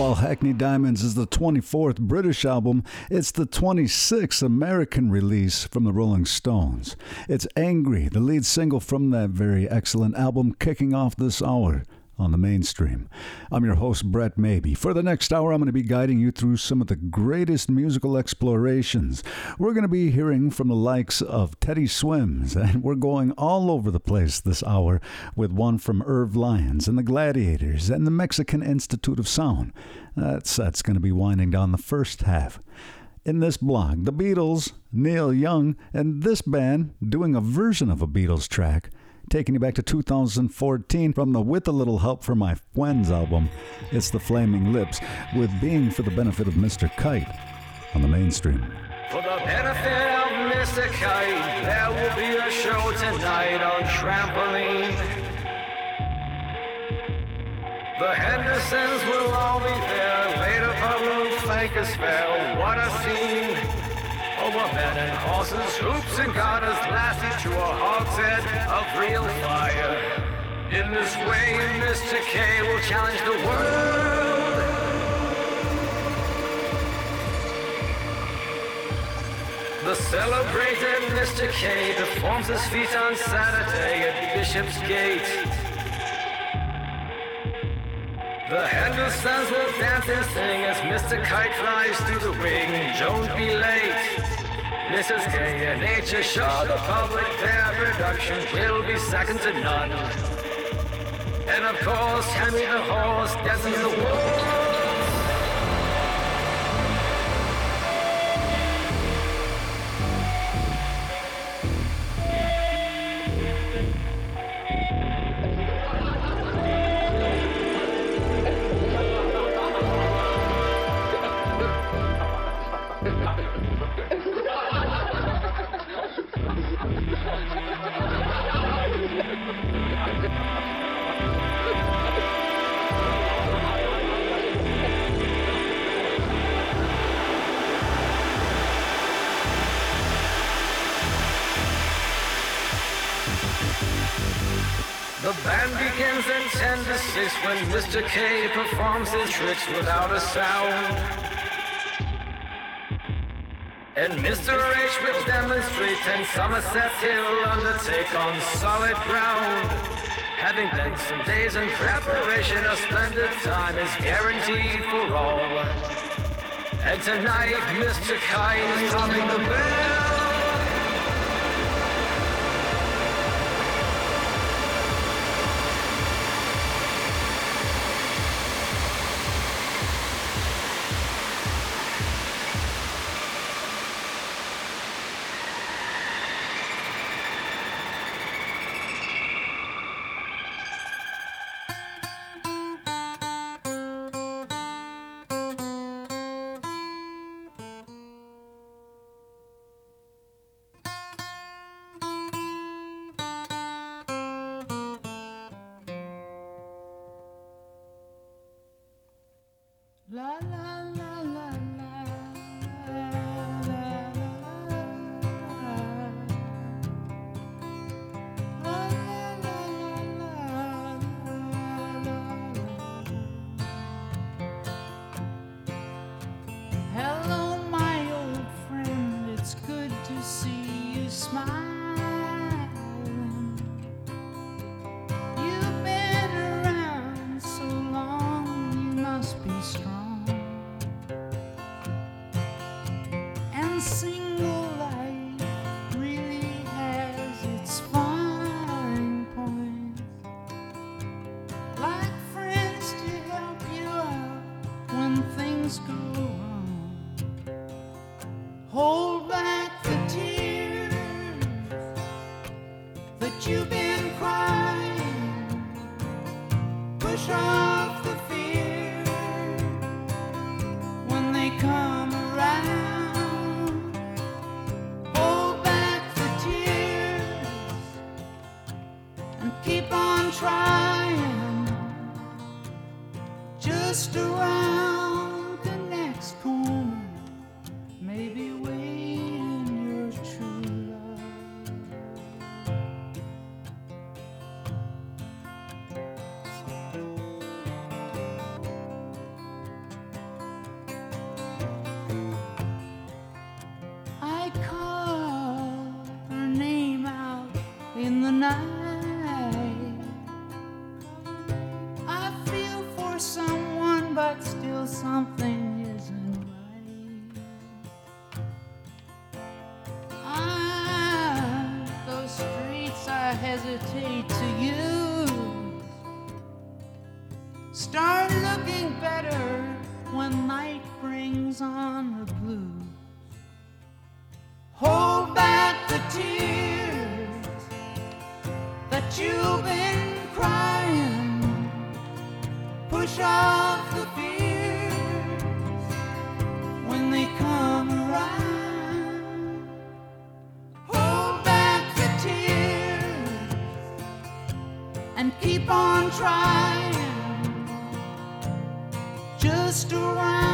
Hackney Diamonds is the 24th British album. It's the 26th American release from the Rolling Stones. It's Angry, the lead single from that very excellent album, kicking off this hour on the mainstream. I'm your host, Brett Maybe. For the next hour, I'm going to be guiding you through some of the greatest musical explorations. We're going to be hearing from the likes of Teddy Swims, and we're going all over the place this hour with one from Irv Lyons and the Gladiators and the Mexican Institute of Sound. That's, that's going to be winding down the first half. In this blog, the Beatles, Neil Young, and this band doing a version of a Beatles track taking you back to 2014 from the With a Little Help from My Friends album. It's the Flaming Lips with Being for the Benefit of Mr. Kite on the mainstream. For the benefit of Mr. Kite, there will be a show tonight on trampoline. The Hendersons will all be there. Later, Pablo Fanque's fair. What a and horses, hoops and garters, lasting to a hogshead of real fire. In this way, Mr. K will challenge the world. The celebrated Mr. K performs his feat on Saturday at Bishopsgate. The Hendersons will dance and sing as Mr. Kite flies through the ring. Don't be late. Mrs. K and H Show. the public their production will be second to none. And of course, Henry the horse dancing the wolf. 10 to 6 when Mr. K performs his tricks without a sound. And Mr. H will demonstrate and Somerset Hill undertake on solid ground. Having spent some days in preparation, a splendid time is guaranteed for all. And tonight, Mr. Kite is topping the bill. Hesitate to use. Start looking better when night brings on the blues. Hold back the tears that you've been crying. Push off trying just around.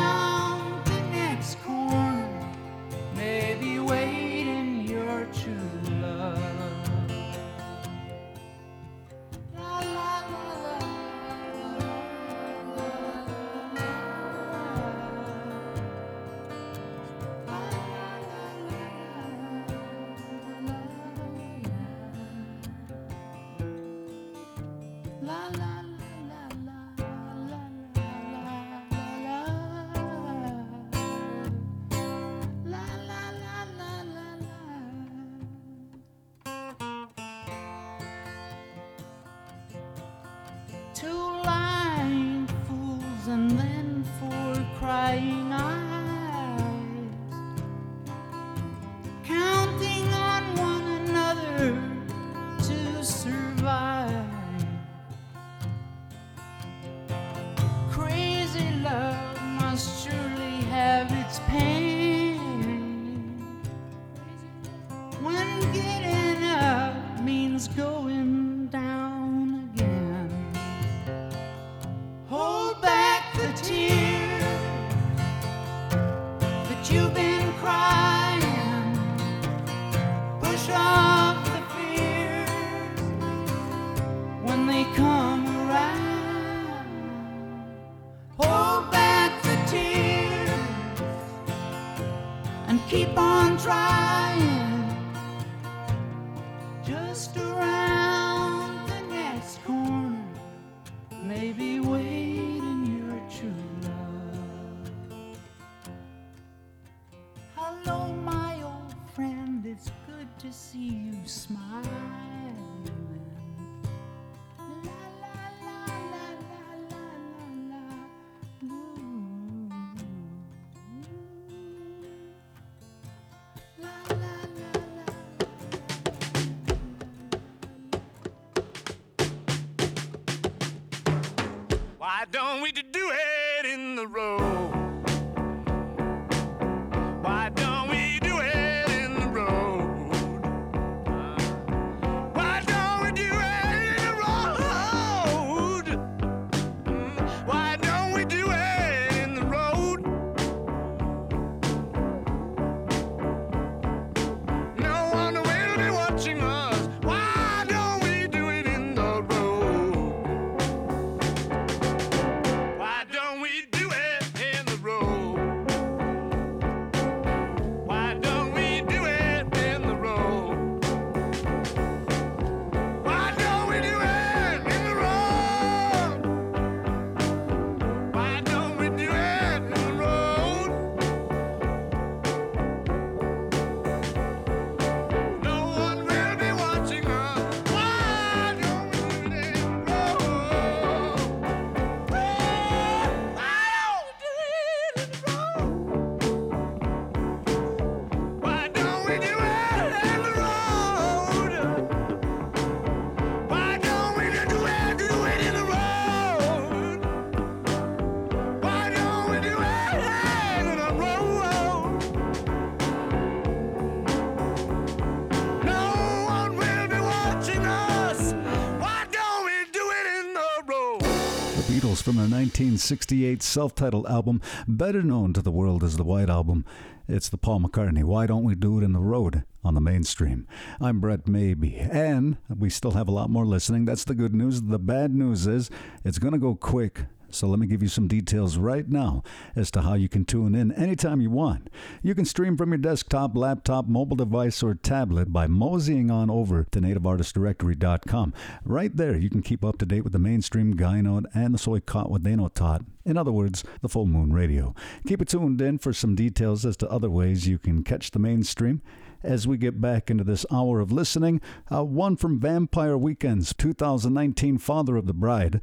1968 self titled album, better known to the world as the White Album. It's the Paul McCartney Why Don't We Do It in the Road on the mainstream. I'm Brett Maybe, and we still have a lot more listening. That's the good news. The bad news is it's going to go quick. So let me give you some details right now as to how you can tune in anytime you want. You can stream from your desktop, laptop, mobile device, or tablet by moseying on over to nativeartistdirectory.com. Right there, you can keep up to date with the mainstream Gynode and the soy caught what they know taught. In other words, the Full Moon Radio. Keep it tuned in for some details as to other ways you can catch the mainstream as we get back into this hour of listening. Uh, one from Vampire Weekend's 2019 Father of the Bride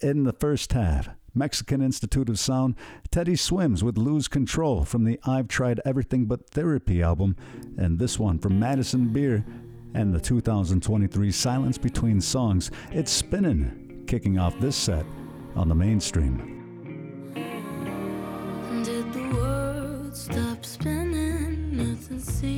in the first half, Mexican Institute of Sound, Teddy swims with Lose Control from the I've Tried Everything But Therapy album, and this one from Madison Beer and the 2023 Silence Between Songs. It's spinning, kicking off this set on the mainstream. Did the world stop spinning? Nothing seems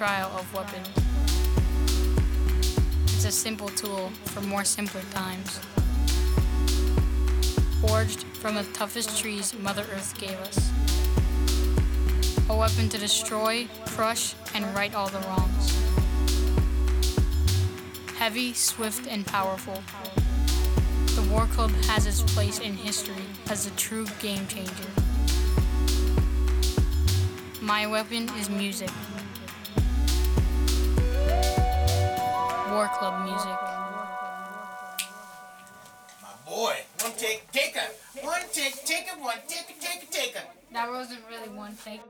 trial of weapons. It's a simple tool for more simpler times. Forged from the toughest trees Mother Earth gave us. A weapon to destroy, crush, and right all the wrongs. Heavy, swift, and powerful. The War Club has its place in history as a true game changer. My weapon is music. take, take a, one take, take a one, take take a, take a. That wasn't really one take.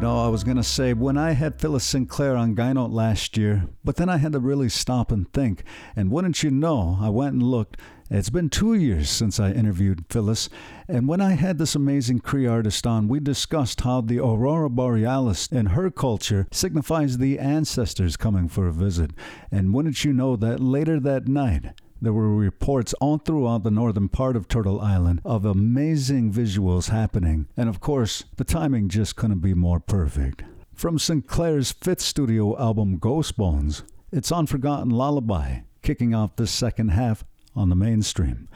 You know, I was going to say, when I had Phyllis Sinclair on Gynote last year, but then I had to really stop and think. And wouldn't you know, I went and looked. It's been two years since I interviewed Phyllis, and when I had this amazing Cree artist on, we discussed how the aurora borealis in her culture signifies the ancestors coming for a visit. And wouldn't you know that later that night, there were reports all throughout the northern part of Turtle Island of amazing visuals happening, and of course, the timing just couldn't be more perfect. From Sinclair's fifth studio album, Ghost Bones, it's Unforgotten Lullaby, kicking off the second half on the mainstream.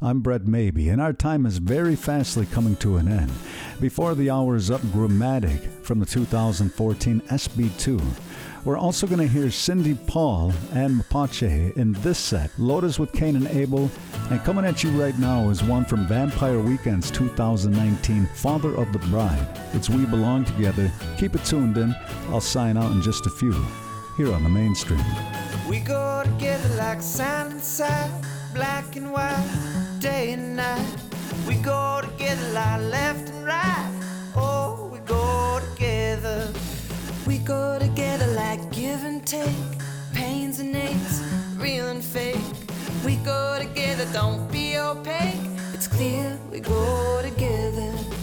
I'm Brett Maybe, and our time is very fastly coming to an end. Before the hour is up, Gramatik from the 2014 SB2. We're also going to hear Cindy Paul and Mapache in this set, Lotus with Cain and Abel, and coming at you right now is one from Vampire Weekend's 2019, Father of the Bride. It's We Belong Together. Keep it tuned in. I'll sign out in just a few here on the mainstream. We go together like sand and sand, black and white, day and night. We go together like left and right. Oh, we go together. We go together like give and take, pains and aches, real and fake. We go together, don't be opaque. It's clear we go together.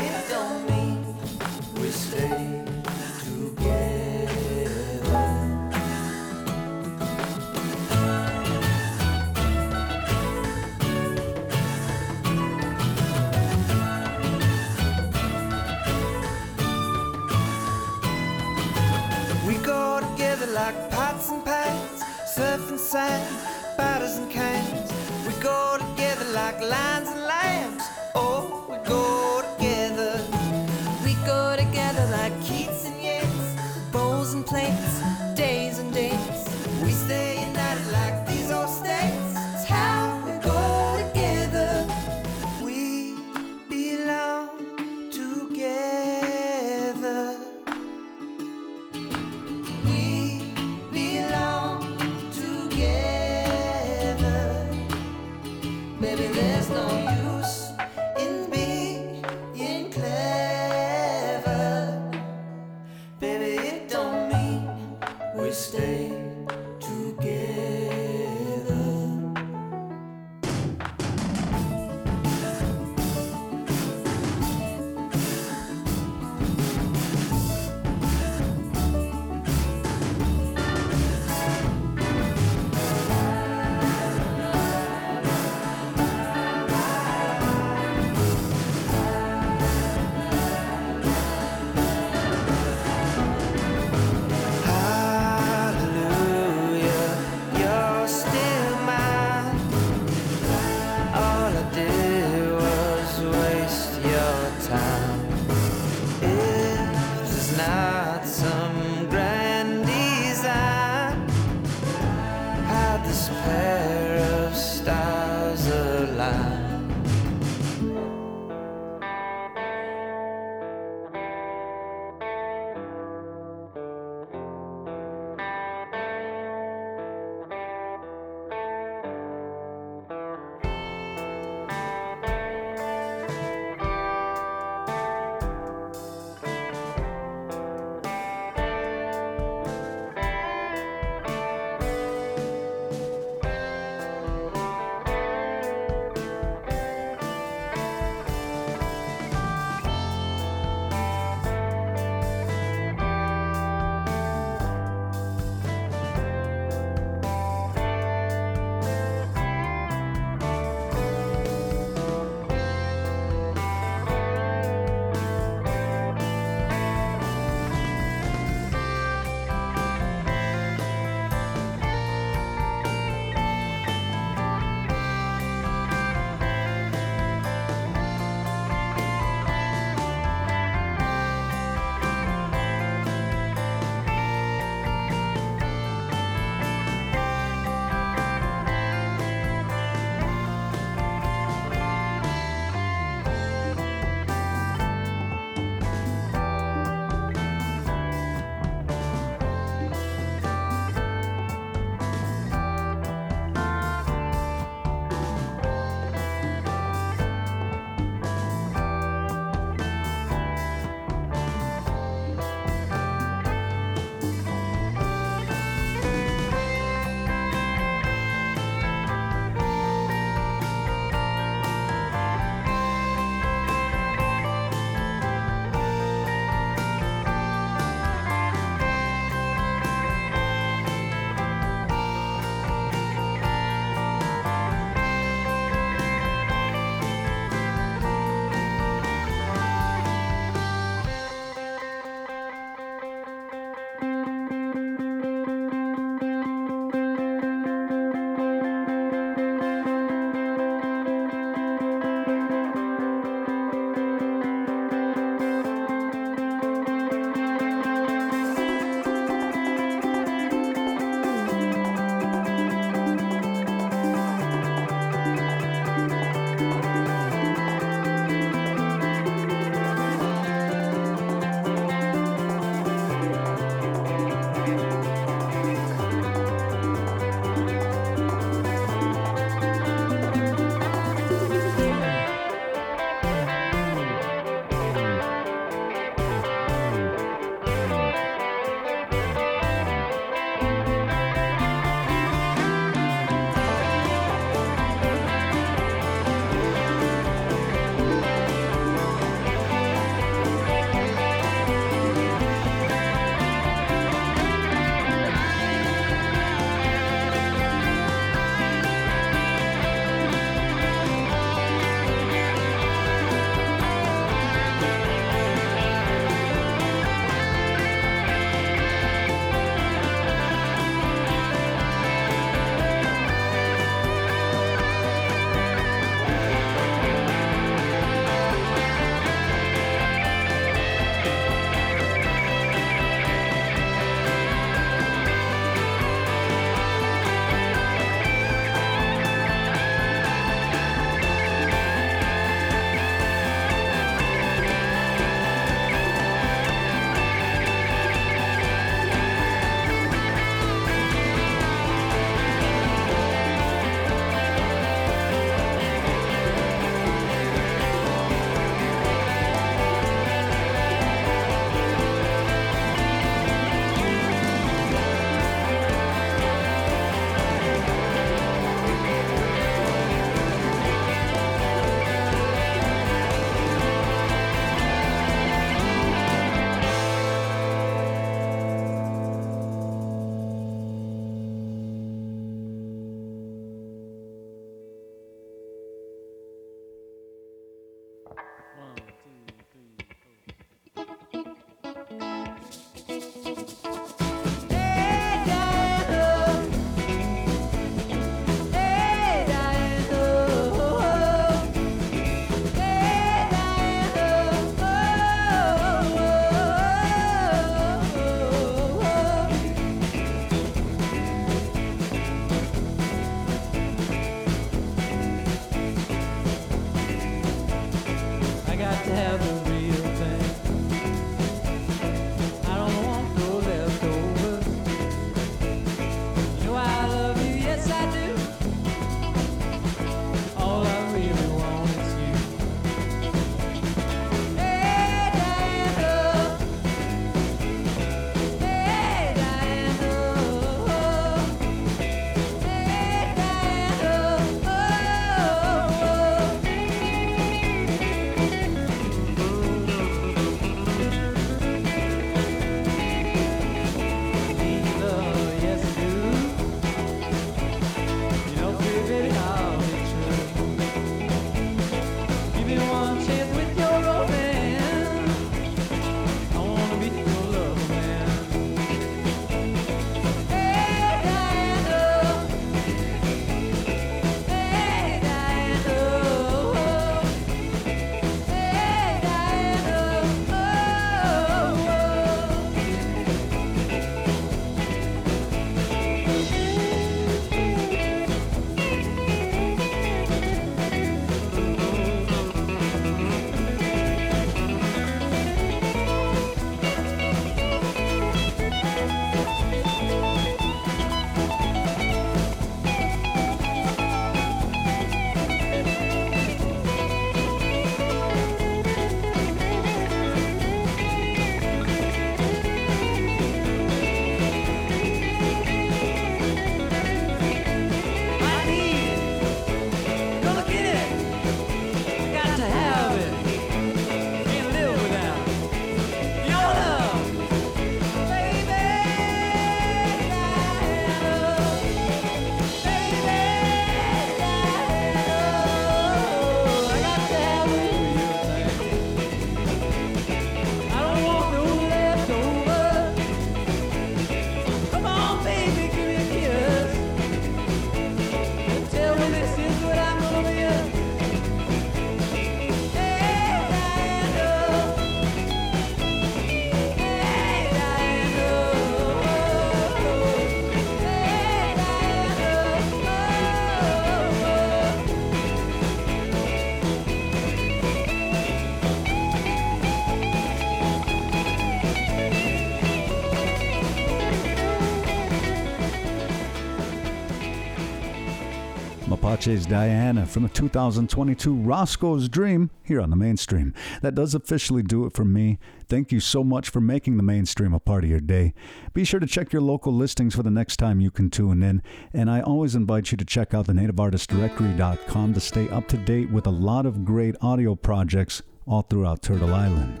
Mapache's Diana from the 2022 Roscoe's Dream here on the mainstream. That does officially do it for me. Thank you so much for making the mainstream a part of your day. Be sure to check your local listings for the next time you can tune in. And I always invite you to check out the nativeartistdirectory.com to stay up to date with a lot of great audio projects all throughout Turtle Island.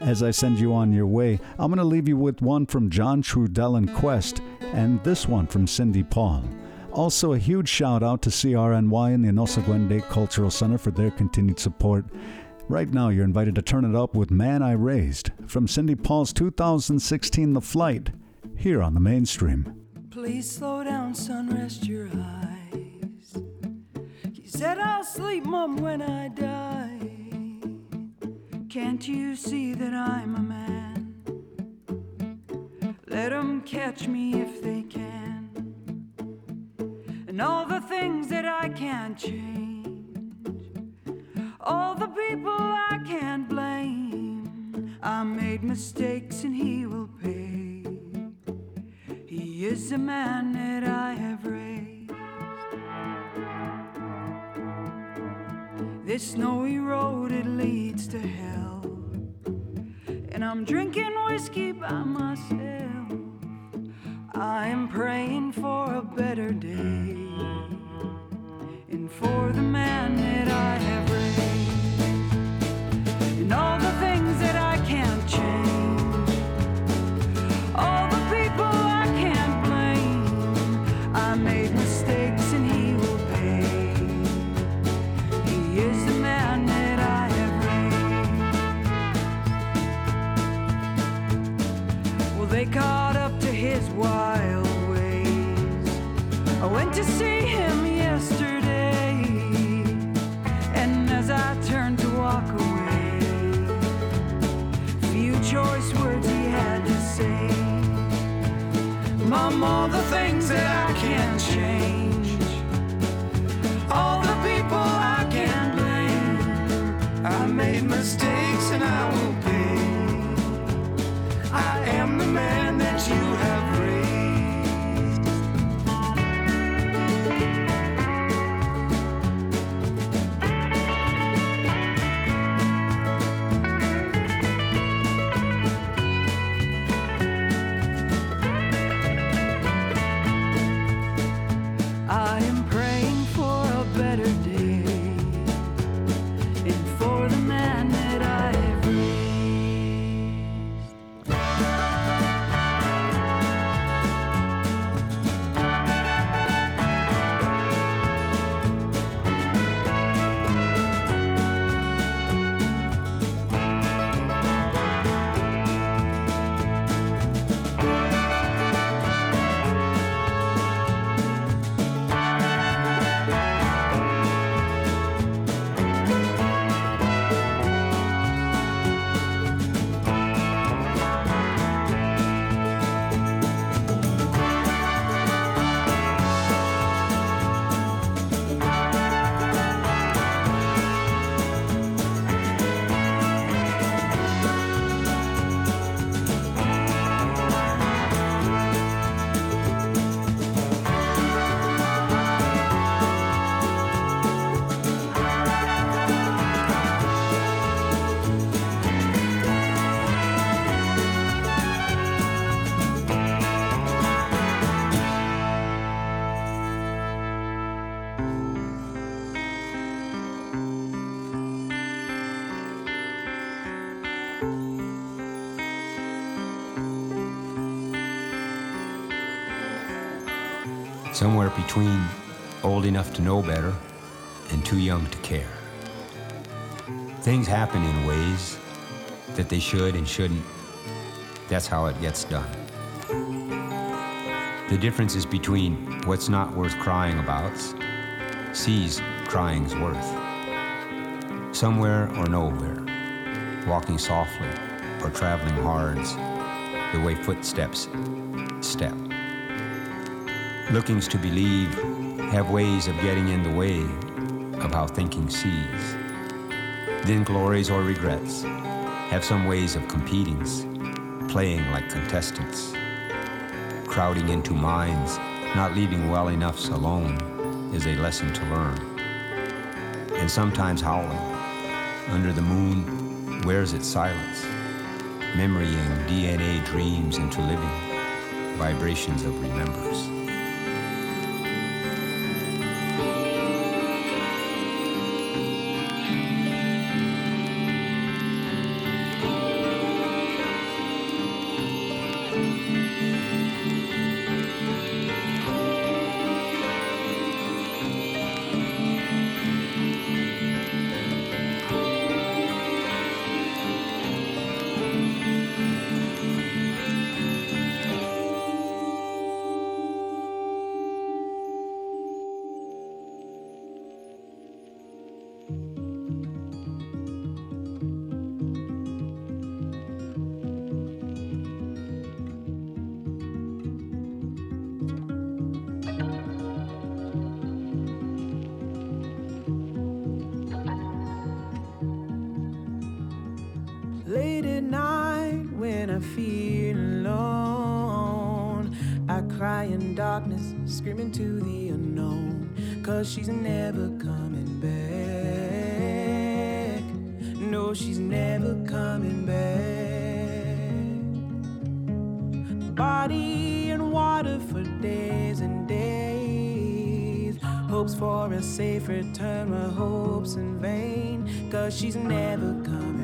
As I send you on your way, I'm going to leave you with one from John Trudell and Kwest, and this one from Cindy Paul. Also, a huge shout out to CRNY and the Enosaguende Cultural Center for their continued support. Right now, you're invited to turn it up with Man I Raised from Cindy Paul's 2016 The Flight, here on the mainstream. Please slow down, son, rest your eyes. Said, I'll sleep, when I die. Can't you see that I'm a man? Catch me if they can. And all the things that I can't change, all the people I can't blame. I made mistakes and he will pay. He is the man that I have raised. This snowy road, it leads to hell. And I'm drinking whiskey by myself. I am praying for a better day. And for the man that I have raised. And all the things Somewhere between old enough to know better and too young to care. Things happen in ways that they should and shouldn't. That's how it gets done. The difference is between what's not worth crying about sees crying's worth. Somewhere or nowhere, walking softly or traveling hards, the way footsteps step. Lookings to believe have ways of getting in the way of how thinking sees. Then glories or regrets have some ways of competing, playing like contestants. Crowding into minds, not leaving well enoughs alone is a lesson to learn. And sometimes howling under the moon wears its silence, memorying DNA dreams into living, vibrations of remembers. Darkness, screaming to the unknown. Cause she's never coming back. No, she's never coming back. Body and water for days and days. Hopes for a safe return, my hopes in vain. Cause she's never coming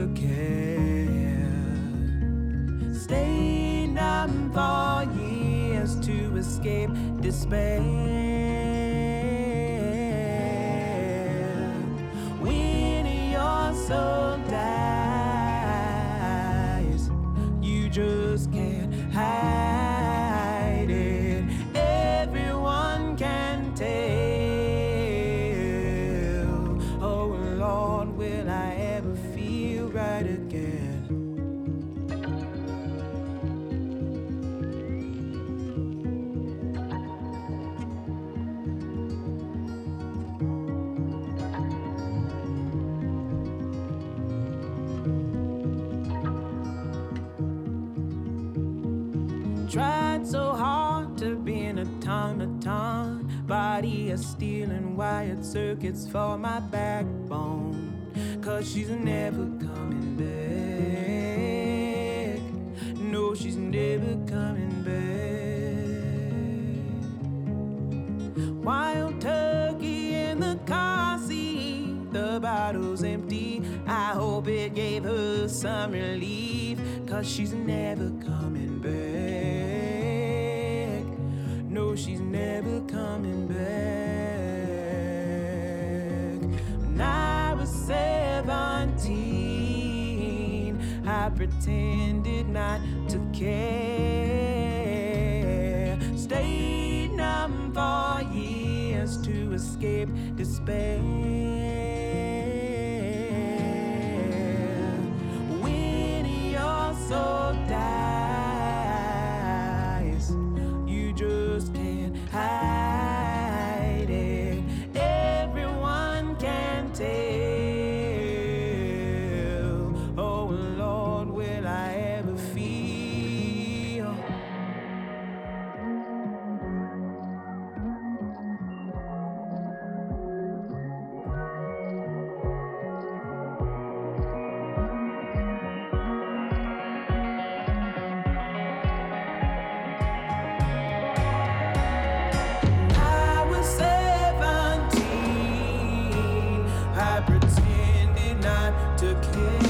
not Tried so hard to be an automaton. Body of steel and wired circuits for my backbone. Cause she's never coming back. No, she's never coming back. Wild turkey in the car seat. The bottle's empty. I hope it gave her some relief. Cause she's never coming back. She's never coming back. When I was 17, I pretended not to care. Stayed numb for years to escape despair. Pretended not to care.